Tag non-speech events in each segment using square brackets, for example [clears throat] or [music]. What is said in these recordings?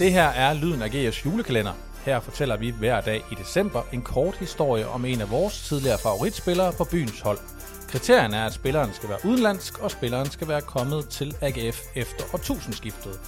Det her er Lyden af GS julekalender. Her fortæller vi hver dag i december en kort historie om en af vores tidligere favoritspillere på byens hold. Kriterierne er, at spilleren skal være udenlandsk, og spilleren skal være kommet til AGF efter årtusindskiftet.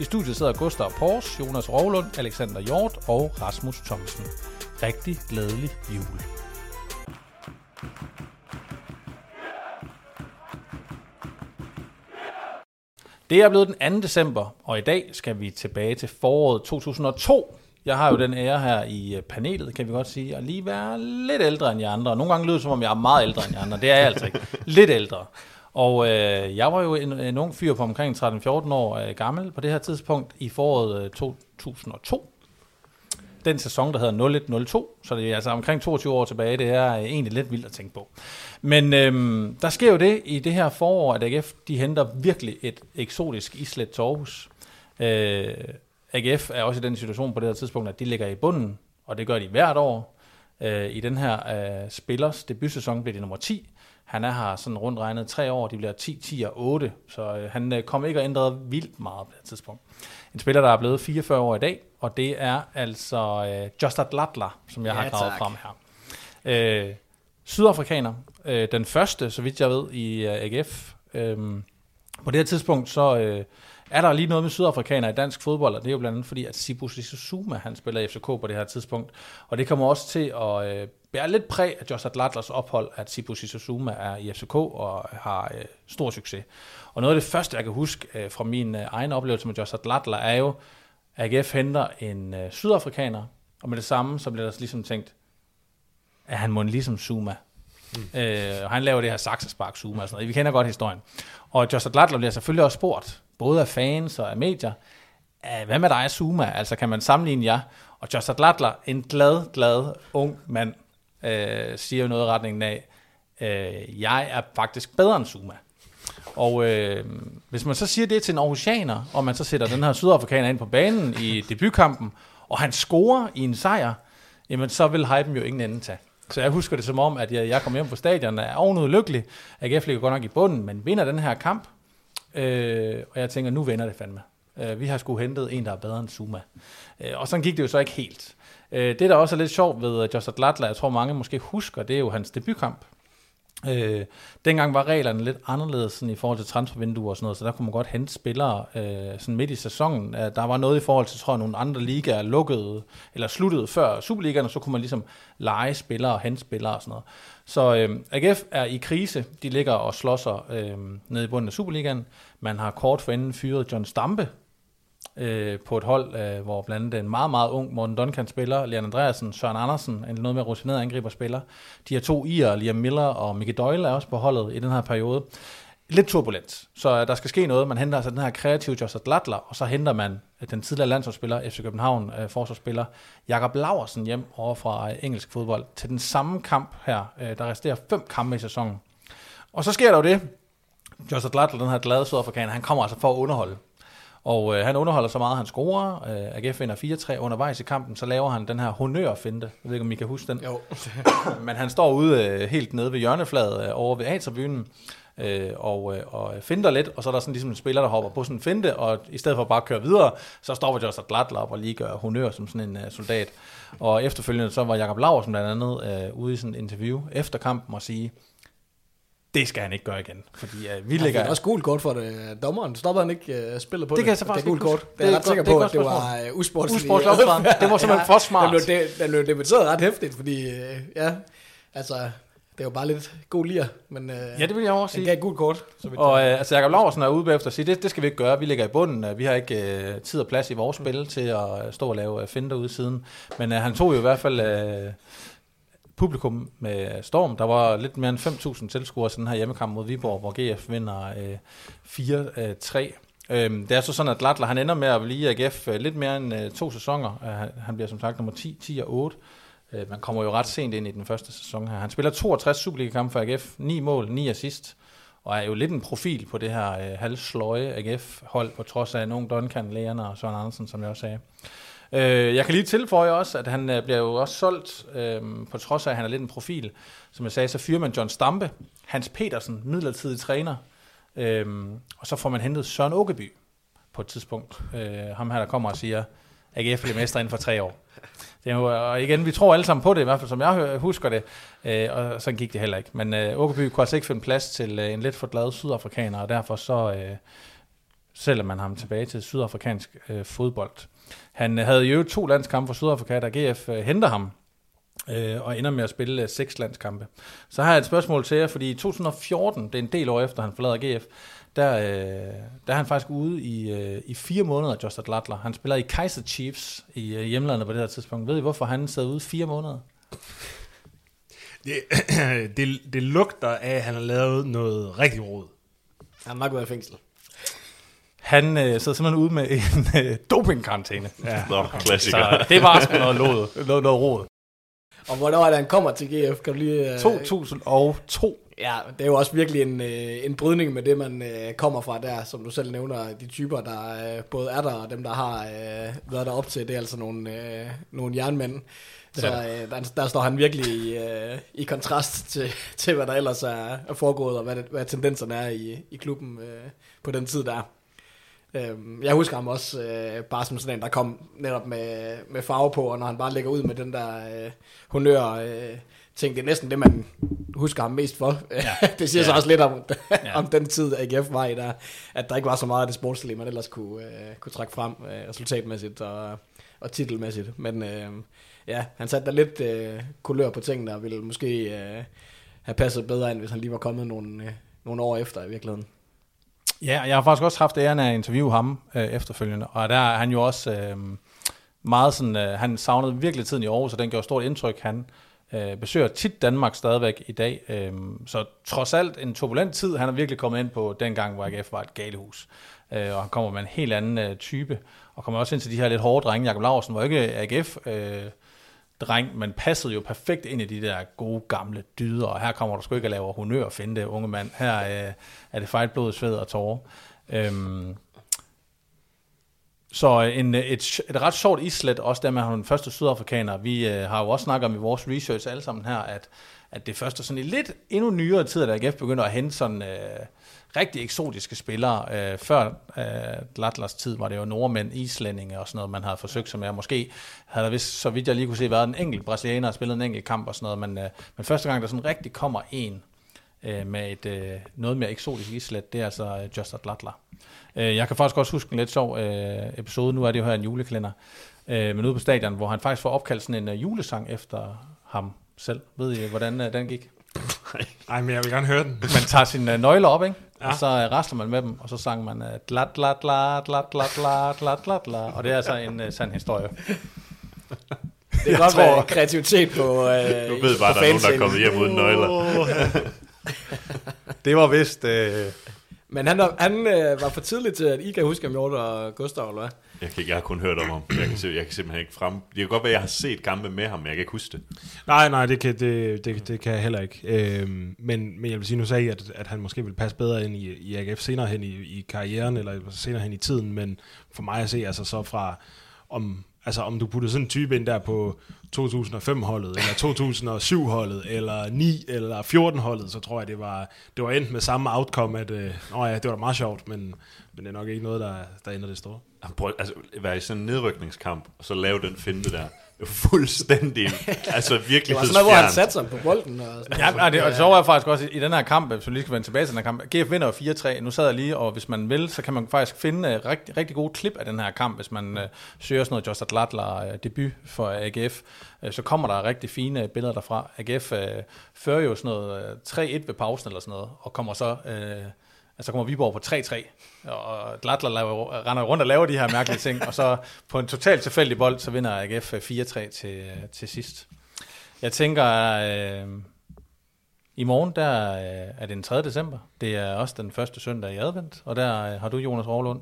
I studiet sidder Gustav Pors, Jonas Rovlund, Alexander Hjort og Rasmus Thomsen. Rigtig glædelig jul. Det er blevet den 2. december, og i dag skal vi tilbage til foråret 2002. Jeg har jo den ære her i øh, panelet, kan vi godt sige, at lige være lidt ældre end jer andre. Nogle gange lyder det, som om jeg er meget ældre end jer andre. Det er jeg altså ikke. Lidt ældre. Og øh, jeg var jo en, en ung fyr på omkring 13-14 år øh, gammel på det her tidspunkt i foråret øh, 2002. Den sæson, der hedder 01-02, så det er altså omkring 22 år tilbage, det er øh, egentlig lidt vildt at tænke på. Men øhm, der sker jo det i det her forår, at AGF de henter virkelig et eksotisk islet til Aarhus. Øh, AGF er også i den situation på det her tidspunkt, at de ligger i bunden, og det gør de hvert år. Øh, I den her øh, spillers debutsæson bliver de nummer 10. Han er her sådan rundt regnet tre år, de bliver 10, 10 og 8, så øh, han øh, kommer ikke at ændre vildt meget på det tidspunkt. En spiller, der er blevet 44 år i dag, og det er altså øh, Justad Latler, som jeg Ja, har gravet tak. frem her. Øh, Sydafrikaner, øh, den første, så vidt jeg ved, i øh, AGF. Øh, på det her tidspunkt, så øh, er der lige noget med sydafrikaner i dansk fodbold, og det er jo blandt andet fordi, at Sibu Sissuma, han spiller i FCK på det her tidspunkt. Og det kommer også til at øh, bære lidt præg af Josh Adlatlers ophold, at Sibu Sissuma er i FCK og har øh, stor succes. Og noget af det første, jeg kan huske øh, fra min øh, egen oplevelse med Josh Adlatler, er jo, at AGF henter en øh, sydafrikaner, og med det samme, så bliver der ligesom tænkt, at han må ligesom Zuma. Mm. Øh, og han laver det her saksespark Zuma og sådan noget. Vi kender godt historien. Og Joshua Adlatler bliver selvfølgelig også spurgt, både af fans og af medier, hvad med dig, Zuma? Altså, kan man sammenligne jer? Og Joshua Adlatler, en glad, glad, ung mand, øh, siger jo noget i retningen af, øh, jeg er faktisk bedre end Zuma. Og øh, hvis man så siger det til en Aarhusianer, og man så sætter den her sydafrikaner ind på banen i debutkampen, og han scorer i en sejr, jamen så vil hypen jo ingen ende tage. Så jeg husker det som om, at jeg, jeg kom hjem på stadion og er ovenud lykkelig. AGF ligger godt nok i bunden, men vinder den her kamp. Øh, og jeg tænker, nu vinder det fandme. Øh, vi har sgu hentet en, der er bedre end Zuma. Øh, og sådan gik det jo så ikke helt. Øh, det, der også er lidt sjovt ved øh, Josh Latla, jeg tror mange måske husker, det er jo hans debutkamp. Øh, dengang var reglerne lidt anderledes sådan i forhold til transfervinduer og sådan noget, så der kunne man godt hente spillere øh, sådan midt i sæsonen. Øh, der var noget i forhold til, tror jeg, nogle andre ligaer lukkede, eller sluttede før Superligaen, og så kunne man ligesom lege spillere og hente spillere og sådan noget. Så øh, AGF er i krise. De ligger og slåsser øh, nede i bunden af Superligaen. Man har kort forinden fyret John Stampe, øh, på et hold, øh, hvor blandt andet en meget, meget ung Morten Duncan spiller, Leon Andreasen, Søren Andersen, en noget mere rutineret angriber spiller. De her to I'er, Liam Miller og Mickey Doyle, er også på holdet i den her periode. Lidt turbulent, så øh, der skal ske noget. Man henter altså den her kreative Joseph Latler, og så henter man øh, den tidligere landsholdsspiller, FC København øh, forsvarsspiller, Jakob Laversen hjem over fra øh, engelsk fodbold til den samme kamp her. Øh, der resterer fem kampe i sæsonen. Og så sker der jo det, Joseph Latler, den her glade sydafrikaner, han kommer altså for at underholde. Og øh, han underholder så meget, han scorer. Øh, AGF vinder 4-3 undervejs i kampen, så laver han den her honørfinte. Jeg ved ikke, om I kan huske den. Jo. [coughs] Men han står ude øh, helt nede ved hjørnefladet øh, over ved A-tribunen, øh, og, øh, og finder lidt, og så er der sådan ligesom en spiller, der hopper på sådan en finte, og i stedet for bare at køre videre, så stopper Josh Adlatler op og lige gør honør som sådan en uh, soldat. Og efterfølgende så var Jakob Laversen blandt andet uh, ude i sådan et interview efter kampen og sige, det skal han ikke gøre igen, fordi uh, vi Han ligger... fik også gult kort for det. Dommeren stopper han ikke uh, spillet på Det det. kan jeg så faktisk det er gult kort. huske. Det er jeg Det ret er sikker det er på, at det var uh, usportsligt. Usportslig optræden. [laughs] Det var simpelthen for smart. Den blev, de- den blev debatteret ret hæftigt, fordi uh, ja, altså, det er jo bare lidt god lir, men uh, Ja, det vil jeg også sige. gav et gult kort. Så vidt Og øh, altså Jakob Laversen er ude bagefter og siger, det, det skal vi ikke gøre, vi ligger i bunden, øh, vi har ikke øh, tid og plads i vores spil til at øh, stå og lave øh, finder ude siden. Men øh, han tog jo i hvert fald øh, publikum med storm. Der var lidt mere end 5.000 tilskuere til den her hjemmekamp mod Viborg, hvor GF vinder øh, 4-3. Øh, øhm, det er så sådan, at Latler han ender med at blive i AGF øh, lidt mere end øh, to sæsoner. Øh, han- bliver som sagt nummer 10, 10 og 8. Øh, man kommer jo ret sent ind i den første sæson her. Han spiller 62 Superliga-kampe for AGF, 9 mål, 9 assist, og er jo lidt en profil på det her øh, halvsløje AGF-hold, på trods af nogen Duncan, Leerne og Søren Andersen, som jeg også sagde. Øh, jeg kan lige tilføje også, at han øh, bliver jo også solgt, øh, på trods af, at han er lidt en profil. Som jeg sagde, så fyrer man John Stampe, Hans Petersen, midlertidig træner, øh, og så får man hentet Søren Åkeby, på et tidspunkt. Øh, ham her, der kommer og siger, AGF bliver mester inden for tre år. Det er jo, og igen, vi tror alle sammen på det, i hvert fald som jeg husker det, øh, og så gik det heller ikke. Men øh, Åkerby kunne altså ikke finde plads til øh, en lidt for glad sydafrikaner, og derfor så øh, sælger man ham tilbage til sydafrikansk øh, fodbold. Han havde jo to landskampe for Sydafrika, da GF øh, henter ham, øh, og ender med at spille øh, seks landskampe. Så har jeg et spørgsmål til jer, fordi i 2014, det er en del år efter, han forlader GF, der, øh, der er han faktisk ude i, øh, i fire måneder, Just Latler. Han spiller i Kaiser Chiefs i øh, hjemlandet på det her tidspunkt. Ved I, hvorfor han sad ude fire måneder? Det, [clears throat] det, det lugter af, at han har lavet noget rigtig råd. Han var gået i fængsel. Han øh, sad simpelthen ude med en øh, dopingkarantæne. [laughs] Ja. Nå, klassiker. Så det var sgu noget, lod, noget, noget råd. Og hvornår er det, han kommer til GF? Kan du lige... Øh... 2002. Ja, det er jo også virkelig en, øh, en brydning med det, man øh, kommer fra der, som du selv nævner, de typer, der øh, både er der, og dem, der har øh, været der op til, det er altså nogle, øh, nogle jernmænd. Så øh, der, der står han virkelig i, øh, i kontrast til, til, hvad der ellers er, er foregået, og hvad, det, hvad tendenserne er i, i klubben øh, på den tid der. Øh, jeg husker ham også øh, bare som sådan en, der kom netop med, med farve på, og når han bare lægger ud med den der øh, honør... Øh, ting. Det er næsten det, man husker ham mest for. Ja. [laughs] det siger ja. så også lidt om, [laughs] ja. om den tid, AGF var i der, at der ikke var så meget af det sportslige, man ellers kunne, øh, kunne trække frem øh, resultatmæssigt og, og titelmæssigt. Men øh, ja, han satte der lidt øh, kulør på tingene, og ville måske øh, have passet bedre ind, hvis han lige var kommet nogle, øh, nogle år efter i virkeligheden. Ja, jeg har faktisk også haft æren af at interviewe ham øh, efterfølgende, og der er han jo også øh, meget sådan, øh, han savnede virkelig tiden i Aarhus, og den gjorde stort indtryk. Han øh, besøger tit Danmark stadigvæk i dag. Øh, så trods alt en turbulent tid. Han er virkelig kommet ind på den gang, hvor AGF var et galehus. Øh, og han kommer med en helt anden øh, type. Og kommer også ind til de her lidt hårde drenge. Jakob Larsen var ikke AGF... Øh, dreng, men passede jo perfekt ind i de der gode gamle dyder, og her kommer du sgu ikke at lave honør og finde det, unge mand. Her øh, er det fejl blod, sved og tårer. Øhm, så øh, en, øh, et, et ret sjovt islet, også der med den første sydafrikaner. Vi øh, har jo også snakket om i vores research alle sammen her, at, at det første sådan i lidt endnu nyere tid, at AGF begynder at hente sådan øh, rigtig eksotiske spillere. Øh, før øh, Latlers tid var det jo nordmænd, islændinge og sådan noget, man havde forsøgt sig med. Måske havde der vist, så vidt jeg lige kunne se, været en enkelt brasilianer og spillet en enkelt kamp og sådan noget, men, øh, men første gang, der sådan rigtig kommer en øh, med et øh, noget mere eksotisk islet, det er altså øh, Just Latler. Øh, jeg kan faktisk også huske en lidt sjov øh, episode, nu er det jo her en julekalender, øh, men ude på stadion, hvor han faktisk får opkaldt sådan en uh, julesang efter ham selv. Ved I, hvordan uh, den gik? Nej, men jeg vil gerne høre den. Man tager sine uh, nøgler op, ikke? Ja. Og så uh, rasler man med dem, og så sang man uh, glat, glat, glat, glat, glat, glat, glat, glat, glat, og det er altså en uh, sand historie. Det kan godt være kreativitet på uh, Nu ved bare, der er nogen, der er kommet hjem uden nøgler. [laughs] [laughs] det var vist... Uh, men han, han øh, var for tidligt til, at I kan huske ham, Hjort og Gustav, eller hvad? Jeg, kan, jeg har kun hørt om ham. Jeg kan, jeg kan simpelthen ikke frem... Det kan godt være, at jeg har set kampe med ham, men jeg kan ikke huske det. Nej, nej, det kan, det, det, det kan jeg heller ikke. Øhm, men, men jeg vil sige, nu sagde I, at, at han måske vil passe bedre ind i, i AGF senere hen i, i karrieren, eller senere hen i tiden, men for mig at se, altså så fra om Altså om du putter sådan en type ind der på 2005-holdet, eller 2007-holdet, eller 9 eller 14-holdet, så tror jeg, det var, det var endt med samme outcome, at øh, åh ja, det var da meget sjovt, men, men det er nok ikke noget, der, der ender det store. Altså, være i sådan en nedrykningskamp, og så lave den finte der fuldstændig, [laughs] altså virkelig Det var sådan noget, hvor han satte sig på bolden. Og sådan ja, og det, og det så var jeg faktisk også i, i den her kamp, hvis vi lige skal vende tilbage til den her kamp. GF vinder 4-3, nu sad jeg lige, og hvis man vil, så kan man faktisk finde uh, rigtig, rigtig gode klip af den her kamp, hvis man uh, søger sådan noget Just Latler uh, debut for AGF, så kommer der rigtig fine billeder derfra. AGF uh, fører jo sådan noget uh, 3-1 ved pausen eller sådan noget, og kommer så... Uh, Altså kommer Viborg på 3-3, og Glatler laver, render rundt og laver de her mærkelige ting, og så på en totalt tilfældig bold, så vinder AGF 4-3 til, til sidst. Jeg tænker, øh, i morgen der øh, er det den 3. december. Det er også den første søndag i advent, og der øh, har du, Jonas Rovlund,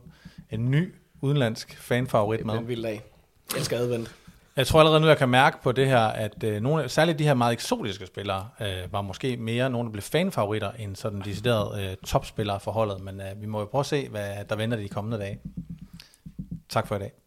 en ny udenlandsk fanfavorit med. Det er en vild dag. Jeg elsker advent. Jeg tror allerede nu, jeg kan mærke på det her, at øh, nogle, særligt de her meget eksotiske spillere øh, var måske mere nogle, der blev fanfavoritter, end sådan deciderede øh, topspillere for holdet. Men øh, vi må jo prøve at se, hvad der venter de kommende dage. Tak for i dag.